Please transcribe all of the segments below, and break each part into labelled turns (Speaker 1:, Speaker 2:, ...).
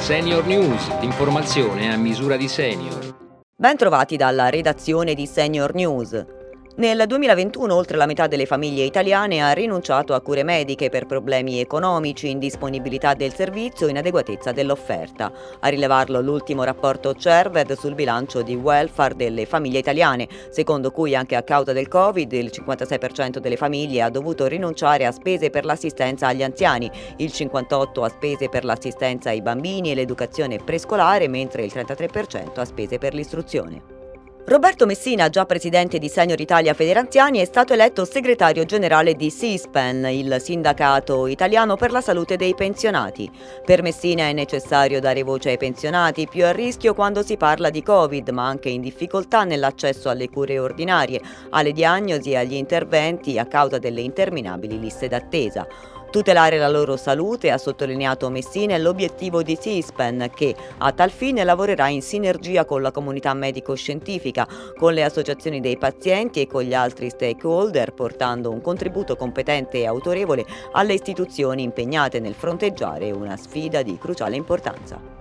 Speaker 1: Senior News, l'informazione a misura di senior.
Speaker 2: Ben trovati dalla redazione di Senior News. Nel 2021 oltre la metà delle famiglie italiane ha rinunciato a cure mediche per problemi economici, indisponibilità del servizio e inadeguatezza dell'offerta. A rilevarlo l'ultimo rapporto CERVED sul bilancio di welfare delle famiglie italiane, secondo cui anche a causa del Covid il 56% delle famiglie ha dovuto rinunciare a spese per l'assistenza agli anziani, il 58% a spese per l'assistenza ai bambini e l'educazione prescolare, mentre il 33% a spese per l'istruzione. Roberto Messina, già presidente di Senior Italia Federanziani, è stato eletto segretario generale di SISPEN, il sindacato italiano per la salute dei pensionati. Per Messina è necessario dare voce ai pensionati, più a rischio quando si parla di Covid, ma anche in difficoltà nell'accesso alle cure ordinarie, alle diagnosi e agli interventi a causa delle interminabili liste d'attesa. Tutelare la loro salute, ha sottolineato Messina, è l'obiettivo di SISPEN che a tal fine lavorerà in sinergia con la comunità medico-scientifica, con le associazioni dei pazienti e con gli altri stakeholder, portando un contributo competente e autorevole alle istituzioni impegnate nel fronteggiare una sfida di cruciale importanza.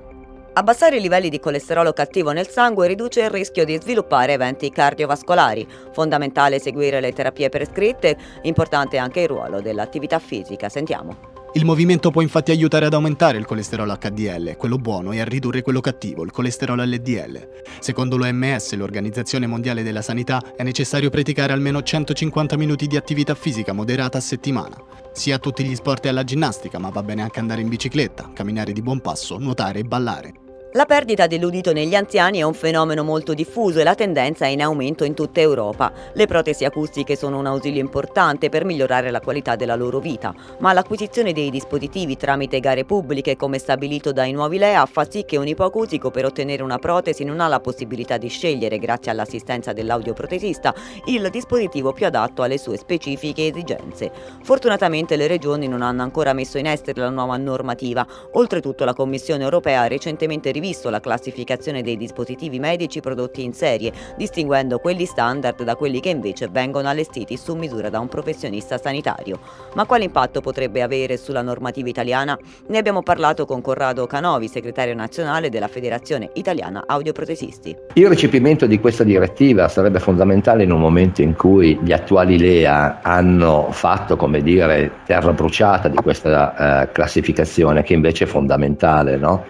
Speaker 2: Abbassare i livelli di colesterolo cattivo nel sangue riduce il rischio di sviluppare eventi cardiovascolari. Fondamentale seguire le terapie prescritte, importante anche il ruolo dell'attività fisica. Sentiamo.
Speaker 3: Il movimento può infatti aiutare ad aumentare il colesterolo HDL, quello buono, e a ridurre quello cattivo, il colesterolo LDL. Secondo l'OMS, l'Organizzazione Mondiale della Sanità, è necessario praticare almeno 150 minuti di attività fisica moderata a settimana. Sia a tutti gli sport e alla ginnastica, ma va bene anche andare in bicicletta, camminare di buon passo, nuotare e ballare.
Speaker 2: La perdita dell'udito negli anziani è un fenomeno molto diffuso e la tendenza è in aumento in tutta Europa. Le protesi acustiche sono un ausilio importante per migliorare la qualità della loro vita, ma l'acquisizione dei dispositivi tramite gare pubbliche, come stabilito dai nuovi LEA, fa sì che un ipoacusico per ottenere una protesi non ha la possibilità di scegliere, grazie all'assistenza dell'audioprotesista, il dispositivo più adatto alle sue specifiche esigenze. Fortunatamente le regioni non hanno ancora messo in essere la nuova normativa. Oltretutto la Commissione europea ha recentemente rivisto la classificazione dei dispositivi medici prodotti in serie, distinguendo quelli standard da quelli che invece vengono allestiti su misura da un professionista sanitario. Ma quale impatto potrebbe avere sulla normativa italiana? Ne abbiamo parlato con Corrado Canovi, segretario nazionale della Federazione Italiana Audioprotesisti.
Speaker 4: Il recepimento di questa direttiva sarebbe fondamentale in un momento in cui gli attuali LEA hanno fatto, come dire, terra bruciata di questa uh, classificazione che invece è fondamentale, no?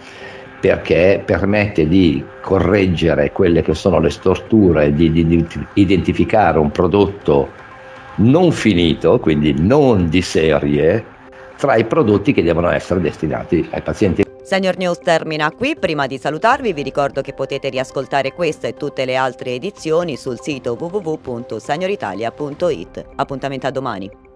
Speaker 4: Perché permette di correggere quelle che sono le storture, di, di, di identificare un prodotto non finito, quindi non di serie, tra i prodotti che devono essere destinati ai pazienti.
Speaker 2: Senior News termina qui, prima di salutarvi vi ricordo che potete riascoltare questa e tutte le altre edizioni sul sito www.senioritalia.it. Appuntamento a domani.